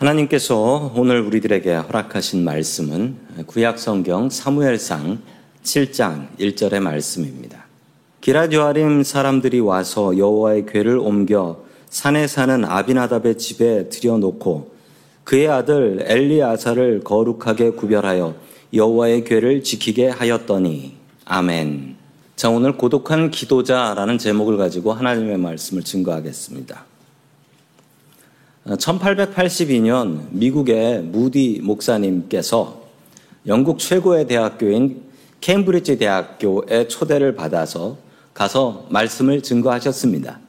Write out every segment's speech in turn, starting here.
하나님께서 오늘 우리들에게 허락하신 말씀은 구약 성경 사무엘상 7장 1절의 말씀입니다. 기라디아림 사람들이 와서 여호와의 궤를 옮겨 산에 사는 아비나답의 집에 들여놓고 그의 아들 엘리아사를 거룩하게 구별하여 여호와의 궤를 지키게 하였더니 아멘. 자 오늘 고독한 기도자라는 제목을 가지고 하나님의 말씀을 증거하겠습니다. 1882년 미국의 무디 목사님께서 영국 최고의 대학교인 케임브리지 대학교에 초대를 받아서 가서 말씀을 증거하셨습니다.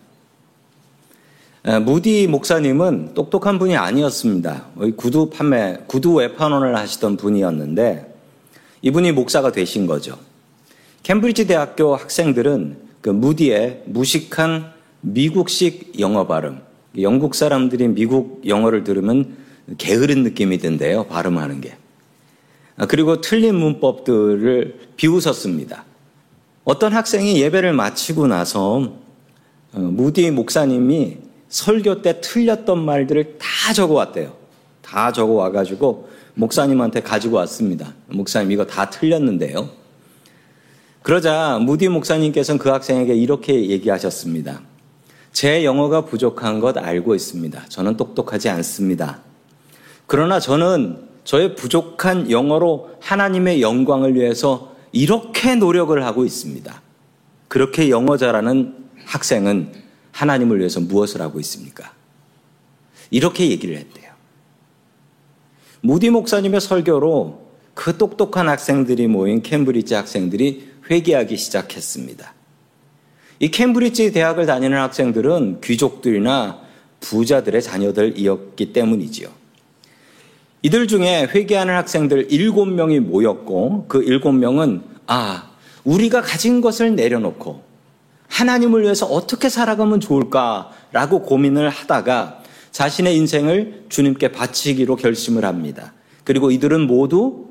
무디 목사님은 똑똑한 분이 아니었습니다. 구두 판매, 구두 외판원을 하시던 분이었는데 이분이 목사가 되신 거죠. 캠브리지 대학교 학생들은 그 무디의 무식한 미국식 영어 발음, 영국 사람들이 미국 영어를 들으면 게으른 느낌이 든대요. 발음하는 게. 아, 그리고 틀린 문법들을 비웃었습니다. 어떤 학생이 예배를 마치고 나서 어, 무디 목사님이 설교 때 틀렸던 말들을 다 적어 왔대요. 다 적어 와가지고 목사님한테 가지고 왔습니다. 목사님 이거 다 틀렸는데요. 그러자 무디 목사님께서는 그 학생에게 이렇게 얘기하셨습니다. 제 영어가 부족한 것 알고 있습니다. 저는 똑똑하지 않습니다. 그러나 저는 저의 부족한 영어로 하나님의 영광을 위해서 이렇게 노력을 하고 있습니다. 그렇게 영어 잘하는 학생은 하나님을 위해서 무엇을 하고 있습니까? 이렇게 얘기를 했대요. 무디 목사님의 설교로 그 똑똑한 학생들이 모인 캠브리지 학생들이 회개하기 시작했습니다. 이 캠브리지 대학을 다니는 학생들은 귀족들이나 부자들의 자녀들이었기 때문이지요. 이들 중에 회개하는 학생들 7명이 모였고 그 7명은 아, 우리가 가진 것을 내려놓고 하나님을 위해서 어떻게 살아가면 좋을까라고 고민을 하다가 자신의 인생을 주님께 바치기로 결심을 합니다. 그리고 이들은 모두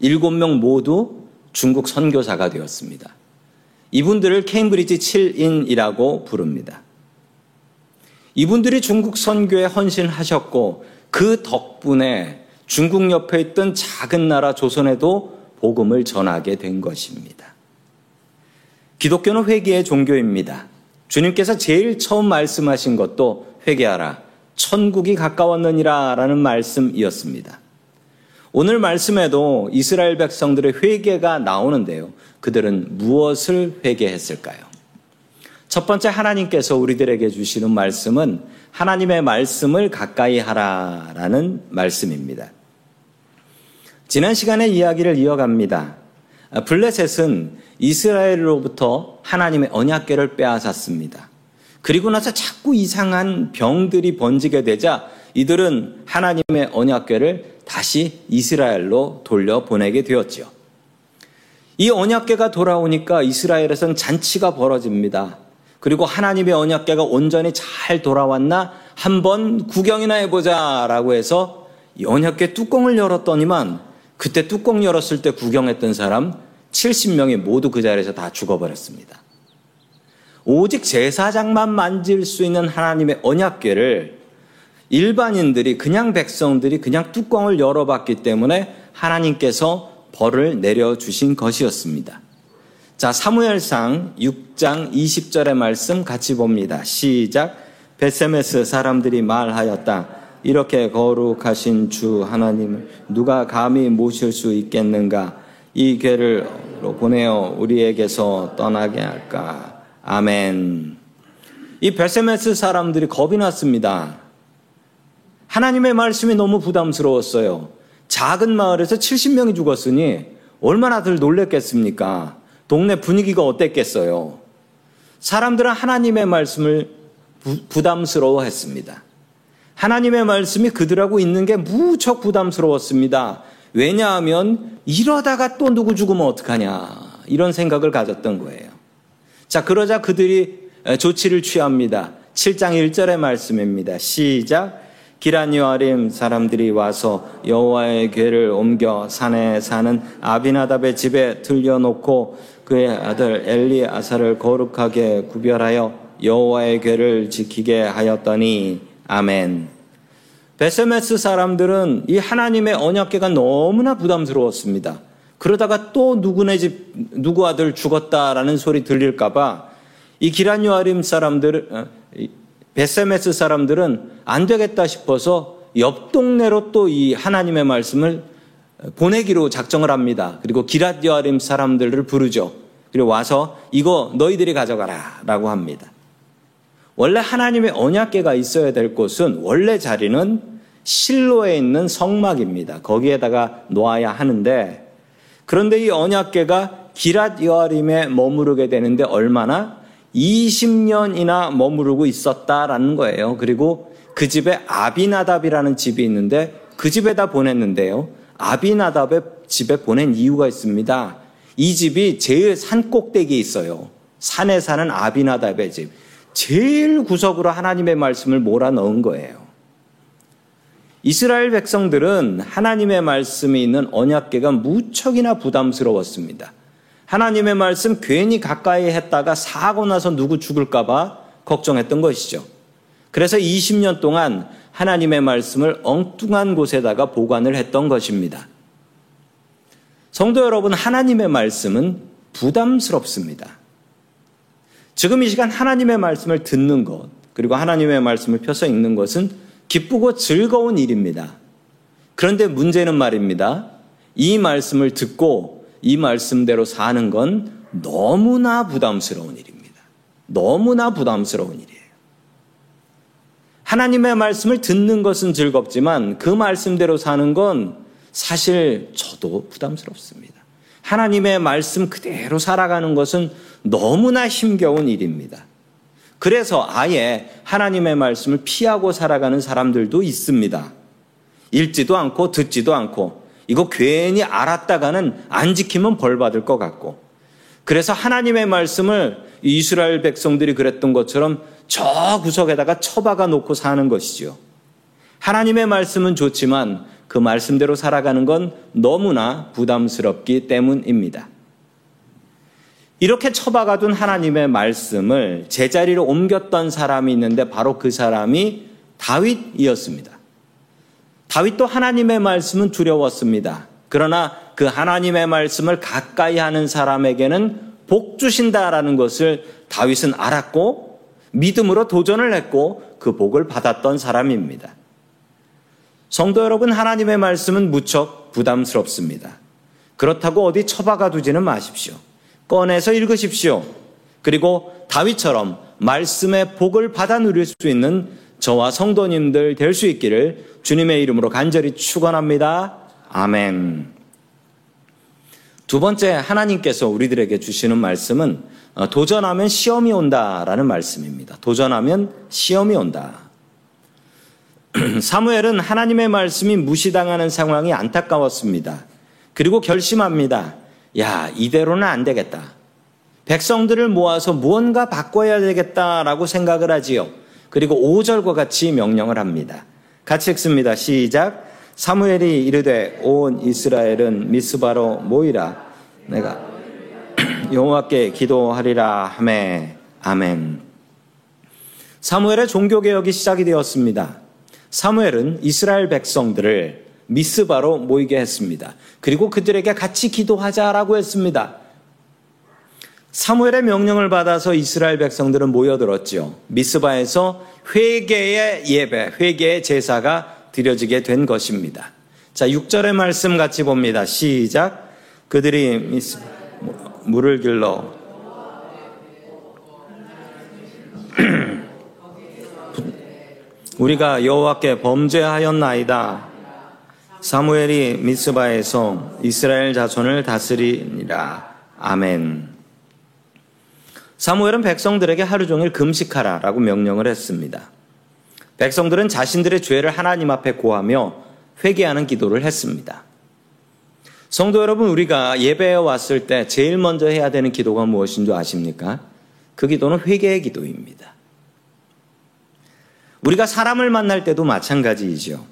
7명 모두 중국 선교사가 되었습니다. 이분들을 케임브리지 7인이라고 부릅니다. 이분들이 중국 선교에 헌신하셨고 그 덕분에 중국 옆에 있던 작은 나라 조선에도 복음을 전하게 된 것입니다. 기독교는 회개의 종교입니다. 주님께서 제일 처음 말씀하신 것도 회개하라. 천국이 가까웠느니라 라는 말씀이었습니다. 오늘 말씀에도 이스라엘 백성들의 회개가 나오는데요. 그들은 무엇을 회개했을까요? 첫 번째 하나님께서 우리들에게 주시는 말씀은 하나님의 말씀을 가까이 하라라는 말씀입니다. 지난 시간에 이야기를 이어갑니다. 블레셋은 이스라엘로부터 하나님의 언약계를 빼앗았습니다. 그리고 나서 자꾸 이상한 병들이 번지게 되자 이들은 하나님의 언약궤를 다시 이스라엘로 돌려보내게 되었지요. 이 언약궤가 돌아오니까 이스라엘에선 잔치가 벌어집니다. 그리고 하나님의 언약궤가 온전히 잘 돌아왔나 한번 구경이나 해보자 라고 해서 이 언약궤 뚜껑을 열었더니만 그때 뚜껑 열었을 때 구경했던 사람 70명이 모두 그 자리에서 다 죽어버렸습니다. 오직 제사장만 만질 수 있는 하나님의 언약궤를 일반인들이 그냥 백성들이 그냥 뚜껑을 열어봤기 때문에 하나님께서 벌을 내려주신 것이었습니다. 자, 사무엘상 6장 20절의 말씀 같이 봅니다. 시작. 베세메스 사람들이 말하였다. 이렇게 거룩하신 주 하나님을 누가 감히 모실 수 있겠는가? 이 괴를 보내어 우리에게서 떠나게 할까? 아멘. 이 베세메스 사람들이 겁이 났습니다. 하나님의 말씀이 너무 부담스러웠어요. 작은 마을에서 70명이 죽었으니 얼마나들 놀랬겠습니까? 동네 분위기가 어땠겠어요? 사람들은 하나님의 말씀을 부, 담스러워 했습니다. 하나님의 말씀이 그들하고 있는 게 무척 부담스러웠습니다. 왜냐하면 이러다가 또 누구 죽으면 어떡하냐. 이런 생각을 가졌던 거예요. 자, 그러자 그들이 조치를 취합니다. 7장 1절의 말씀입니다. 시작. 기란요아림 사람들이 와서 여호와의 궤를 옮겨 산에 사는 아비나답의 집에 들려놓고 그의 아들 엘리아사를 거룩하게 구별하여 여호와의 궤를 지키게 하였더니 아멘. 베세메스 사람들은 이 하나님의 언약계가 너무나 부담스러웠습니다. 그러다가 또 누구네 집 누구 아들 죽었다라는 소리 들릴까봐 이 기란 요아림 사람들 어, 베세메스 사람들은 안 되겠다 싶어서 옆 동네로 또 이 하나님의 말씀을 보내기로 작정을 합니다. 그리고 기랏 요아림 사람들을 부르죠. 그리고 와서 이거 너희들이 가져가라 라고 합니다. 원래 하나님의 언약계가 있어야 될 곳은 원래 자리는 실로에 있는 성막입니다. 거기에다가 놓아야 하는데 그런데 이 언약계가 기랏 여아림에 머무르게 되는데 얼마나 20년이나 머무르고 있었다라는 거예요. 그리고 그 집에 아비나답이라는 집이 있는데 그 집에다 보냈는데요. 아비나답의 집에 보낸 이유가 있습니다. 이 집이 제일 산 꼭대기에 있어요. 산에 사는 아비나답의 집. 제일 구석으로 하나님의 말씀을 몰아 넣은 거예요. 이스라엘 백성들은 하나님의 말씀이 있는 언약계가 무척이나 부담스러웠습니다. 하나님의 말씀 괜히 가까이 했다가 사고 나서 누구 죽을까봐 걱정했던 것이죠. 그래서 20년 동안 하나님의 말씀을 엉뚱한 곳에다가 보관을 했던 것입니다. 성도 여러분, 하나님의 말씀은 부담스럽습니다. 지금 이 시간 하나님의 말씀을 듣는 것, 그리고 하나님의 말씀을 펴서 읽는 것은 기쁘고 즐거운 일입니다. 그런데 문제는 말입니다. 이 말씀을 듣고 이 말씀대로 사는 건 너무나 부담스러운 일입니다. 너무나 부담스러운 일이에요. 하나님의 말씀을 듣는 것은 즐겁지만 그 말씀대로 사는 건 사실 저도 부담스럽습니다. 하나님의 말씀 그대로 살아가는 것은 너무나 힘겨운 일입니다. 그래서 아예 하나님의 말씀을 피하고 살아가는 사람들도 있습니다. 읽지도 않고 듣지도 않고 이거 괜히 알았다가는 안 지키면 벌 받을 것 같고 그래서 하나님의 말씀을 이스라엘 백성들이 그랬던 것처럼 저 구석에다가 처박아 놓고 사는 것이죠. 하나님의 말씀은 좋지만 그 말씀대로 살아가는 건 너무나 부담스럽기 때문입니다. 이렇게 처박아둔 하나님의 말씀을 제자리로 옮겼던 사람이 있는데 바로 그 사람이 다윗이었습니다. 다윗도 하나님의 말씀은 두려웠습니다. 그러나 그 하나님의 말씀을 가까이 하는 사람에게는 복 주신다라는 것을 다윗은 알았고 믿음으로 도전을 했고 그 복을 받았던 사람입니다. 성도 여러분, 하나님의 말씀은 무척 부담스럽습니다. 그렇다고 어디 처박아 두지는 마십시오. 꺼내서 읽으십시오. 그리고 다윗처럼 말씀의 복을 받아 누릴 수 있는 저와 성도님들 될 수 있기를 주님의 이름으로 간절히 축원합니다. 아멘. 두 번째 하나님께서 우리들에게 주시는 말씀은 어, 도전하면 시험이 온다라는 말씀입니다. 도전하면 시험이 온다. 사무엘은 하나님의 말씀이 무시당하는 상황이 안타까웠습니다. 그리고 결심합니다. 야, 이대로는 안 되겠다. 백성들을 모아서 무언가 바꿔야 되겠다라고 생각을 하지요. 그리고 5절과 같이 명령을 합니다. 같이 읽습니다. 시작. 사무엘이 이르되 온 이스라엘은 미스바로 모이라. 내가 여호와께 기도하리라 하매 아멘. 사무엘의 종교 개혁이 시작이 되었습니다. 사무엘은 이스라엘 백성들을 미스바로 모이게 했습니다. 그리고 그들에게 같이 기도하자라고 했습니다. 사무엘의 명령을 받아서 이스라엘 백성들은 모여들었지요. 미스바에서 회개의 예배, 회개의 제사가 드려지게 된 것입니다. 자, 6절의 말씀 같이 봅니다. 시작. 그들이 미스, 물을 길러 우리가 여호와께 범죄하였나이다. 사무엘이 미스바에서 이스라엘 자손을 다스리니라. 아멘. 사무엘은 백성들에게 하루 종일 금식하라 라고 명령을 했습니다. 백성들은 자신들의 죄를 하나님 앞에 고하며 회개하는 기도를 했습니다. 성도 여러분, 우리가 예배에 왔을 때 제일 먼저 해야 되는 기도가 무엇인 줄 아십니까? 그 기도는 회개의 기도입니다. 우리가 사람을 만날 때도 마찬가지이죠.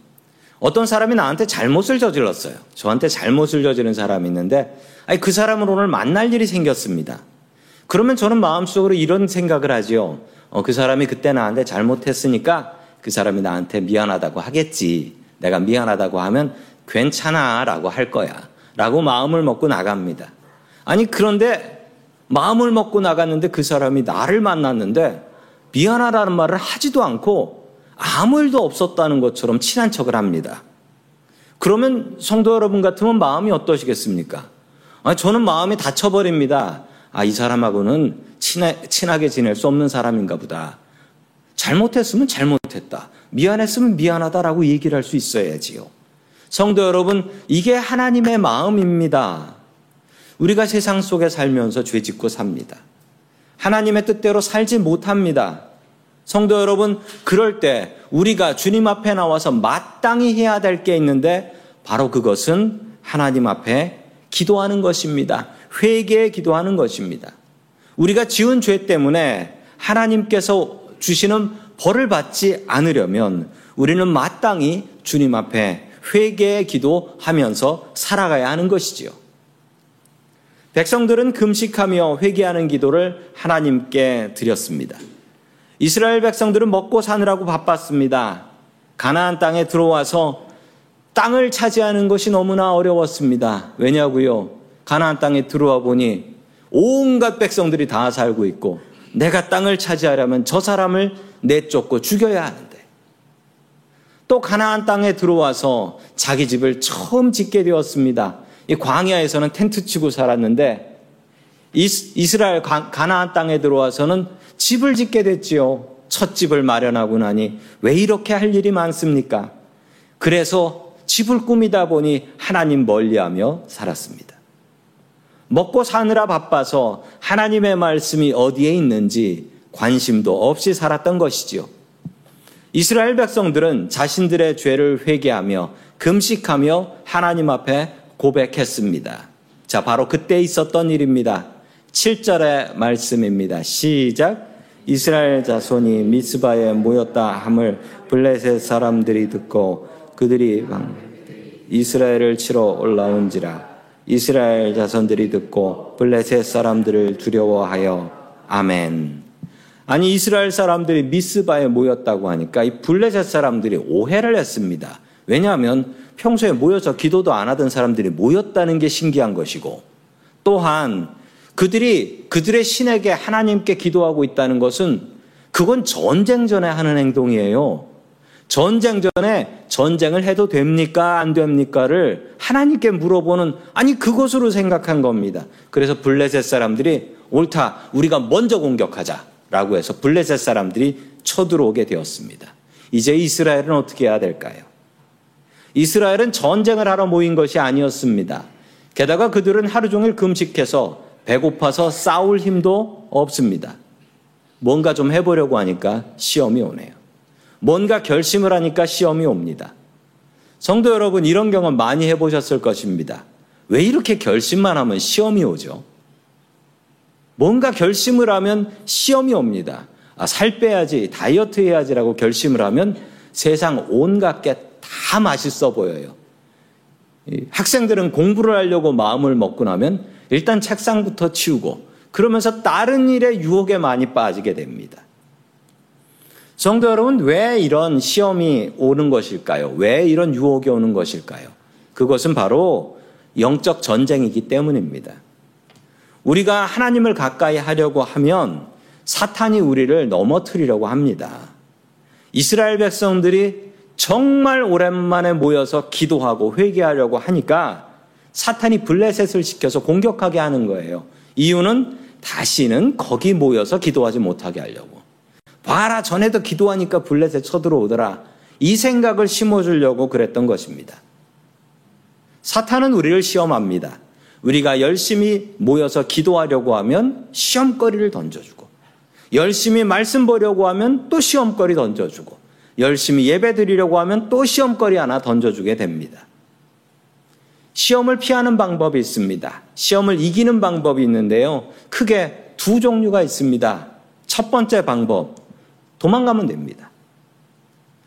어떤 사람이 나한테 잘못을 저질렀어요. 저한테 잘못을 저지른 사람이 있는데, 아니, 그 사람을 오늘 만날 일이 생겼습니다. 그러면 저는 마음속으로 이런 생각을 하지요. 어, 그 사람이 그때 나한테 잘못했으니까 그 사람이 나한테 미안하다고 하겠지. 내가 미안하다고 하면 괜찮아 라고 할 거야. 라고 마음을 먹고 나갑니다. 아니, 그런데 마음을 먹고 나갔는데 그 사람이 나를 만났는데 미안하다는 말을 하지도 않고 아무 일도 없었다는 것처럼 친한 척을 합니다. 그러면 성도 여러분 같으면 마음이 어떠시겠습니까? 아, 저는 마음이 다쳐버립니다. 아, 이 사람하고는 친하, 친하게 지낼 수 없는 사람인가 보다. 잘못했으면 잘못했다. 미안했으면 미안하다라고 얘기를 할 수 있어야지요. 성도 여러분, 이게 하나님의 마음입니다. 우리가 세상 속에 살면서 죄 짓고 삽니다. 하나님의 뜻대로 살지 못합니다. 성도 여러분, 그럴 때 우리가 주님 앞에 나와서 마땅히 해야 될 게 있는데 바로 그것은 하나님 앞에 기도하는 것입니다. 회개에 기도하는 것입니다. 우리가 지은 죄 때문에 하나님께서 주시는 벌을 받지 않으려면 우리는 마땅히 주님 앞에 회개에 기도하면서 살아가야 하는 것이지요. 백성들은 금식하며 회개하는 기도를 하나님께 드렸습니다. 이스라엘 백성들은 먹고 사느라고 바빴습니다. 가나안 땅에 들어와서 땅을 차지하는 것이 너무나 어려웠습니다. 왜냐고요? 가나안 땅에 들어와 보니 온갖 백성들이 다 살고 있고 내가 땅을 차지하려면 저 사람을 내쫓고 죽여야 하는데 또 가나안 땅에 들어와서 자기 집을 처음 짓게 되었습니다. 이 광야에서는 텐트 치고 살았는데 이스라엘 가나안 땅에 들어와서는 집을 짓게 됐지요. 첫 집을 마련하고 나니 왜 이렇게 할 일이 많습니까? 그래서 집을 꾸미다 보니 하나님 멀리하며 살았습니다. 먹고 사느라 바빠서 하나님의 말씀이 어디에 있는지 관심도 없이 살았던 것이지요. 이스라엘 백성들은 자신들의 죄를 회개하며 금식하며 하나님 앞에 고백했습니다. 자, 바로 그때 있었던 일입니다. 7절의 말씀입니다. 시작. 이스라엘 자손이 미스바에 모였다 함을 블레셋 사람들이 듣고 그들이 이스라엘을 치러 올라온지라 이스라엘 자손들이 듣고 블레셋 사람들을 두려워하여 아멘. 아니 이스라엘 사람들이 미스바에 모였다고 하니까 이 블레셋 사람들이 오해를 했습니다. 왜냐하면 평소에 모여서 기도도 안 하던 사람들이 모였다는 게 신기한 것이고 또한 그들이 그들의 신에게 하나님께 기도하고 있다는 것은 그건 전쟁 전에 하는 행동이에요. 전쟁 전에 전쟁을 해도 됩니까? 안 됩니까?를 하나님께 물어보는, 아니, 그것으로 생각한 겁니다. 그래서 블레셋 사람들이 옳다, 우리가 먼저 공격하자. 라고 해서 블레셋 사람들이 쳐들어오게 되었습니다. 이제 이스라엘은 어떻게 해야 될까요? 이스라엘은 전쟁을 하러 모인 것이 아니었습니다. 게다가 그들은 하루 종일 금식해서 배고파서 싸울 힘도 없습니다. 뭔가 좀 해보려고 하니까 시험이 오네요. 뭔가 결심을 하니까 시험이 옵니다. 성도 여러분, 이런 경험 많이 해보셨을 것입니다. 왜 이렇게 결심만 하면 시험이 오죠? 뭔가 결심을 하면 시험이 옵니다. 아, 살 빼야지, 다이어트 해야지라고 결심을 하면 세상 온갖 게 다 맛있어 보여요. 학생들은 공부를 하려고 마음을 먹고 나면 일단 책상부터 치우고 그러면서 다른 일에 유혹에 많이 빠지게 됩니다. 성도 여러분, 왜 이런 시험이 오는 것일까요? 왜 이런 유혹이 오는 것일까요? 그것은 바로 영적 전쟁이기 때문입니다. 우리가 하나님을 가까이 하려고 하면 사탄이 우리를 넘어뜨리려고 합니다. 이스라엘 백성들이 정말 오랜만에 모여서 기도하고 회개하려고 하니까 사탄이 블레셋을 시켜서 공격하게 하는 거예요. 이유는 다시는 거기 모여서 기도하지 못하게 하려고. 봐라, 전에도 기도하니까 블레셋 쳐들어오더라. 이 생각을 심어주려고 그랬던 것입니다. 사탄은 우리를 시험합니다. 우리가 열심히 모여서 기도하려고 하면 시험거리를 던져주고, 열심히 말씀 보려고 하면 또 시험거리 던져주고, 열심히 예배 드리려고 하면 또 시험거리 하나 던져주게 됩니다. 시험을 피하는 방법이 있습니다. 시험을 이기는 방법이 있는데요. 크게 두 종류가 있습니다. 첫 번째 방법, 도망가면 됩니다.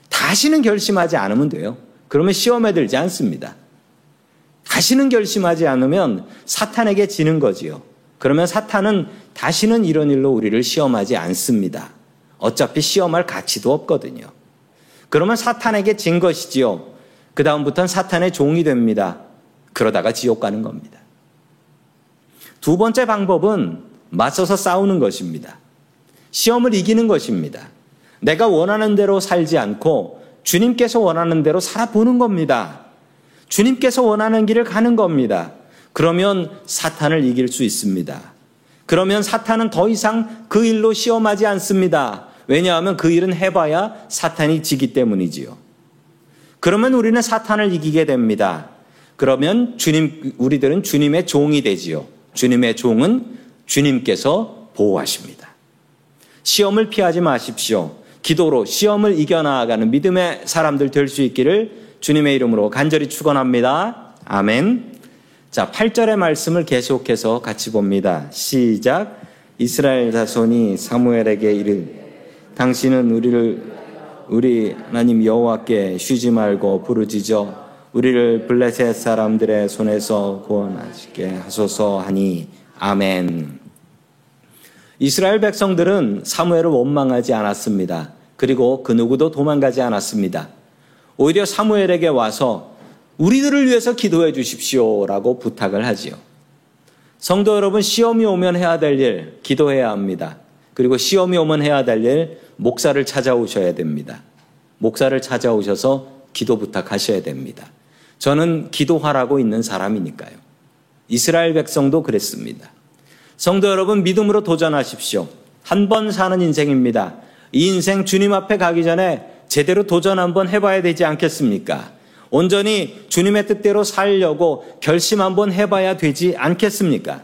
다시는 결심하지 않으면 돼요. 그러면 시험에 들지 않습니다. 다시는 결심하지 않으면 사탄에게 지는 거지요. 그러면 사탄은 다시는 이런 일로 우리를 시험하지 않습니다. 어차피 시험할 가치도 없거든요. 그러면 사탄에게 진 것이지요. 그 다음부터는 사탄의 종이 됩니다. 그러다가 지옥 가는 겁니다. 두 번째 방법은 맞서서 싸우는 것입니다. 시험을 이기는 것입니다. 내가 원하는 대로 살지 않고 주님께서 원하는 대로 살아보는 겁니다. 주님께서 원하는 길을 가는 겁니다. 그러면 사탄을 이길 수 있습니다. 그러면 사탄은 더 이상 그 일로 시험하지 않습니다. 왜냐하면 그 일은 해봐야 사탄이 지기 때문이지요. 그러면 우리는 사탄을 이기게 됩니다. 그러면 주님, 우리들은 주님의 종이 되지요. 주님의 종은 주님께서 보호하십니다. 시험을 피하지 마십시오. 기도로 시험을 이겨나가는 믿음의 사람들 될 수 있기를 주님의 이름으로 간절히 축원합니다. 아멘. 자, 8절의 말씀을 계속해서 같이 봅니다. 시작. 이스라엘 자손이 사무엘에게 이르 당신은 우리를 우리 하나님 여호와께 쉬지 말고 부르짖어 우리를 블레셋 사람들의 손에서 구원하시게 하소서 하니 아멘. 이스라엘 백성들은 사무엘을 원망하지 않았습니다. 그리고 그 누구도 도망가지 않았습니다. 오히려 사무엘에게 와서 우리들을 위해서 기도해 주십시오라고 부탁을 하지요. 성도 여러분, 시험이 오면 해야 될 일, 기도해야 합니다. 그리고 시험이 오면 해야 될 일, 목사를 찾아오셔야 됩니다. 목사를 찾아오셔서 기도 부탁하셔야 됩니다. 저는 기도하라고 있는 사람이니까요. 이스라엘 백성도 그랬습니다. 성도 여러분, 믿음으로 도전하십시오. 한 번 사는 인생입니다. 이 인생 주님 앞에 가기 전에 제대로 도전 한번 해봐야 되지 않겠습니까? 온전히 주님의 뜻대로 살려고 결심 한번 해봐야 되지 않겠습니까?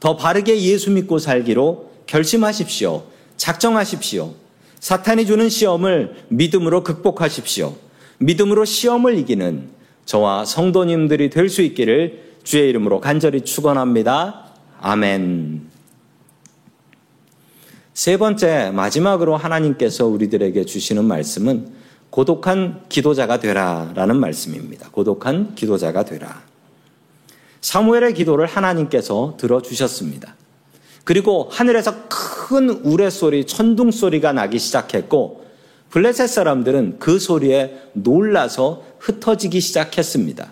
더 바르게 예수 믿고 살기로 결심하십시오. 작정하십시오. 사탄이 주는 시험을 믿음으로 극복하십시오. 믿음으로 시험을 이기는 저와 성도님들이 될 수 있기를 주의 이름으로 간절히 축원합니다. 아멘. 세 번째 마지막으로 하나님께서 우리들에게 주시는 말씀은 고독한 기도자가 되라 라는 말씀입니다. 고독한 기도자가 되라. 사무엘의 기도를 하나님께서 들어주셨습니다. 그리고 하늘에서 큰 우레소리, 천둥소리가 나기 시작했고 블레셋 사람들은 그 소리에 놀라서 흩어지기 시작했습니다.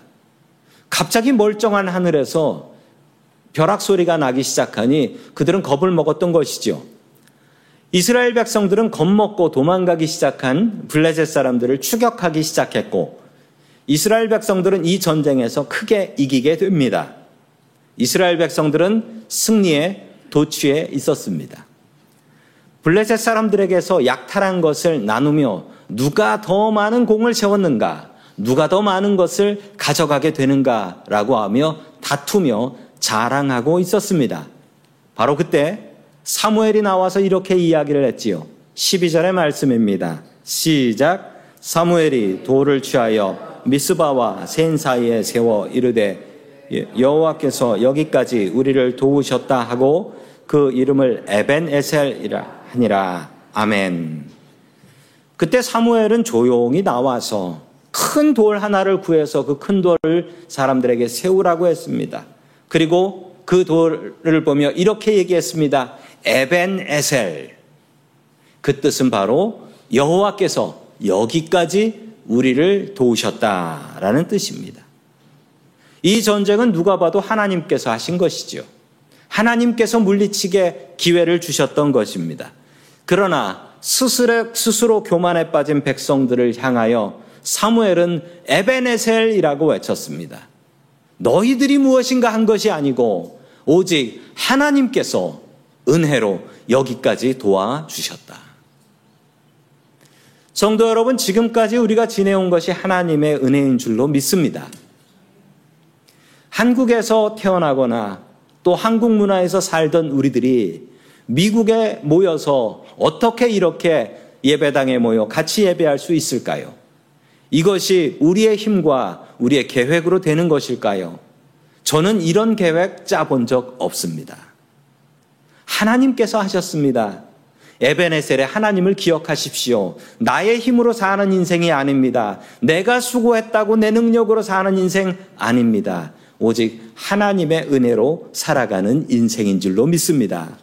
갑자기 멀쩡한 하늘에서 벼락 소리가 나기 시작하니 그들은 겁을 먹었던 것이죠. 이스라엘 백성들은 겁먹고 도망가기 시작한 블레셋 사람들을 추격하기 시작했고 이스라엘 백성들은 이 전쟁에서 크게 이기게 됩니다. 이스라엘 백성들은 승리에 도취해 있었습니다. 블레셋 사람들에게서 약탈한 것을 나누며 누가 더 많은 공을 세웠는가, 누가 더 많은 것을 가져가게 되는가라고 하며 다투며 자랑하고 있었습니다. 바로 그때 사무엘이 나와서 이렇게 이야기를 했지요. 12절의 말씀입니다. 시작. 사무엘이 돌을 취하여 미스바와 센 사이에 세워 이르되 여호와께서 여기까지 우리를 도우셨다 하고 그 이름을 에벤 에셀이라 하니라. 아멘. 그때 사무엘은 조용히 나와서 큰 돌 하나를 구해서 그 큰 돌을 사람들에게 세우라고 했습니다. 그리고 그 돌을 보며 이렇게 얘기했습니다. 에벤 에셀. 그 뜻은 바로 여호와께서 여기까지 우리를 도우셨다라는 뜻입니다. 이 전쟁은 누가 봐도 하나님께서 하신 것이죠. 하나님께서 물리치게 기회를 주셨던 것입니다. 그러나 스스로, 스스로 교만에 빠진 백성들을 향하여 사무엘은 에베네셀이라고 외쳤습니다. 너희들이 무엇인가 한 것이 아니고 오직 하나님께서 은혜로 여기까지 도와주셨다. 성도 여러분, 지금까지 우리가 지내온 것이 하나님의 은혜인 줄로 믿습니다. 한국에서 태어나거나 또 한국 문화에서 살던 우리들이 미국에 모여서 어떻게 이렇게 예배당에 모여 같이 예배할 수 있을까요? 이것이 우리의 힘과 우리의 계획으로 되는 것일까요? 저는 이런 계획 짜본 적 없습니다. 하나님께서 하셨습니다. 에베네셀의 하나님을 기억하십시오. 나의 힘으로 사는 인생이 아닙니다. 내가 수고했다고 내 능력으로 사는 인생 아닙니다. 오직 하나님의 은혜로 살아가는 인생인 줄로 믿습니다.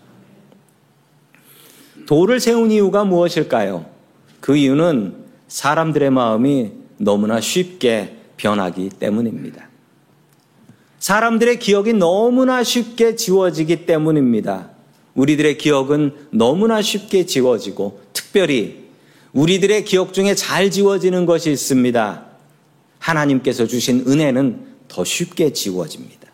돌을 세운 이유가 무엇일까요? 그 이유는 사람들의 마음이 너무나 쉽게 변하기 때문입니다. 사람들의 기억이 너무나 쉽게 지워지기 때문입니다. 우리들의 기억은 너무나 쉽게 지워지고 특별히 우리들의 기억 중에 잘 지워지는 것이 있습니다. 하나님께서 주신 은혜는 더 쉽게 지워집니다.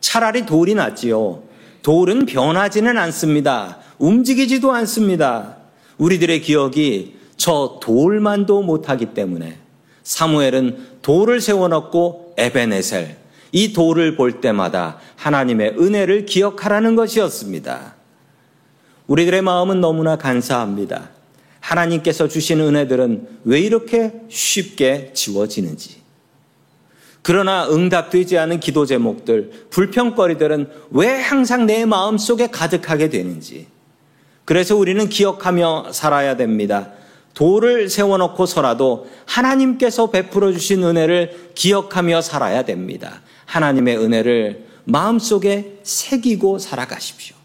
차라리 돌이 낫지요. 돌은 변하지는 않습니다. 움직이지도 않습니다. 우리들의 기억이 저 돌만도 못하기 때문에 사무엘은 돌을 세워놓고 에베네셀, 이 돌을 볼 때마다 하나님의 은혜를 기억하라는 것이었습니다. 우리들의 마음은 너무나 간사합니다. 하나님께서 주신 은혜들은 왜 이렇게 쉽게 지워지는지. 그러나 응답되지 않은 기도 제목들, 불평거리들은 왜 항상 내 마음 속에 가득하게 되는지. 그래서 우리는 기억하며 살아야 됩니다. 돌을 세워놓고서라도 하나님께서 베풀어 주신 은혜를 기억하며 살아야 됩니다. 하나님의 은혜를 마음속에 새기고 살아가십시오.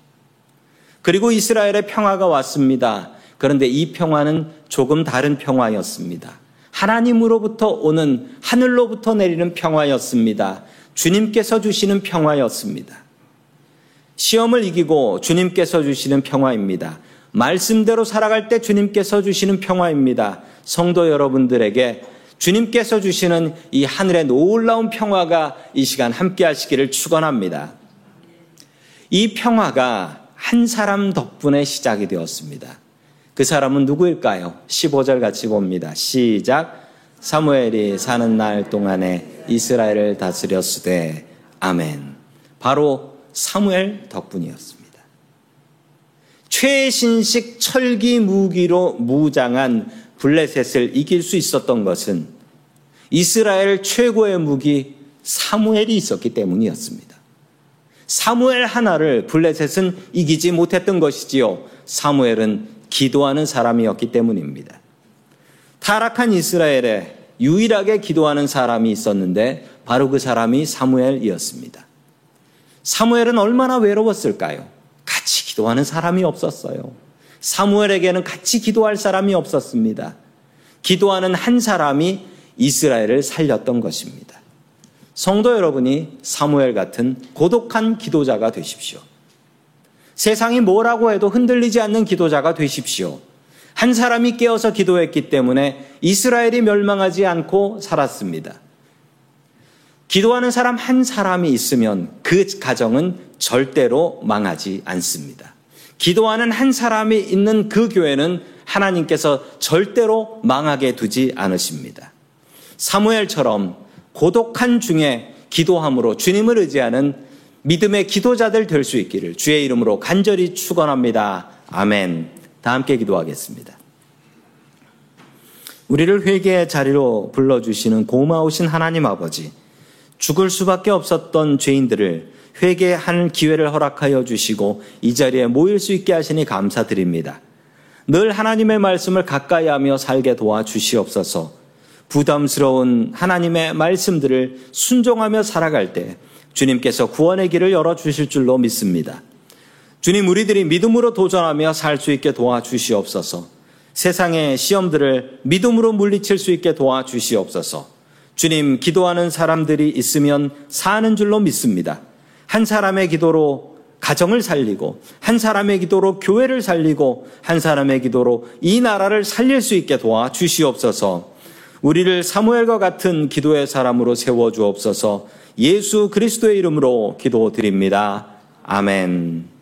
그리고 이스라엘의 평화가 왔습니다. 그런데 이 평화는 조금 다른 평화였습니다. 하나님으로부터 오는 하늘로부터 내리는 평화였습니다. 주님께서 주시는 평화였습니다. 시험을 이기고 주님께서 주시는 평화입니다. 말씀대로 살아갈 때 주님께서 주시는 평화입니다. 성도 여러분들에게 주님께서 주시는 이 하늘의 놀라운 평화가 이 시간 함께 하시기를 축원합니다. 이 평화가 한 사람 덕분에 시작이 되었습니다. 그 사람은 누구일까요? 15절 같이 봅니다. 시작. 사무엘이 사는 날 동안에 이스라엘을 다스렸으되 아멘. 바로 사무엘 덕분이었습니다. 최신식 철기 무기로 무장한 블레셋을 이길 수 있었던 것은 이스라엘 최고의 무기 사무엘이 있었기 때문이었습니다. 사무엘 하나를 블레셋은 이기지 못했던 것이지요. 사무엘은 기도하는 사람이었기 때문입니다. 타락한 이스라엘에 유일하게 기도하는 사람이 있었는데 바로 그 사람이 사무엘이었습니다. 사무엘은 얼마나 외로웠을까요? 같이 기도하는 사람이 없었어요. 사무엘에게는 같이 기도할 사람이 없었습니다. 기도하는 한 사람이 이스라엘을 살렸던 것입니다. 성도 여러분이 사무엘 같은 고독한 기도자가 되십시오. 세상이 뭐라고 해도 흔들리지 않는 기도자가 되십시오. 한 사람이 깨어서 기도했기 때문에 이스라엘이 멸망하지 않고 살았습니다. 기도하는 사람 한 사람이 있으면 그 가정은 절대로 망하지 않습니다. 기도하는 한 사람이 있는 그 교회는 하나님께서 절대로 망하게 두지 않으십니다. 사무엘처럼 고독한 중에 기도함으로 주님을 의지하는 믿음의 기도자들 될 수 있기를 주의 이름으로 간절히 축원합니다. 아멘. 다 함께 기도하겠습니다. 우리를 회개의 자리로 불러주시는 고마우신 하나님 아버지, 죽을 수밖에 없었던 죄인들을 회개하는 기회를 허락하여 주시고 이 자리에 모일 수 있게 하시니 감사드립니다. 늘 하나님의 말씀을 가까이 하며 살게 도와 주시옵소서. 부담스러운 하나님의 말씀들을 순종하며 살아갈 때 주님께서 구원의 길을 열어 주실 줄로 믿습니다. 주님, 우리들이 믿음으로 도전하며 살 수 있게 도와 주시옵소서. 세상의 시험들을 믿음으로 물리칠 수 있게 도와 주시옵소서. 주님, 기도하는 사람들이 있으면 사는 줄로 믿습니다. 한 사람의 기도로 가정을 살리고, 한 사람의 기도로 교회를 살리고, 한 사람의 기도로 이 나라를 살릴 수 있게 도와 주시옵소서. 우리를 사무엘과 같은 기도의 사람으로 세워 주옵소서. 예수 그리스도의 이름으로 기도드립니다. 아멘.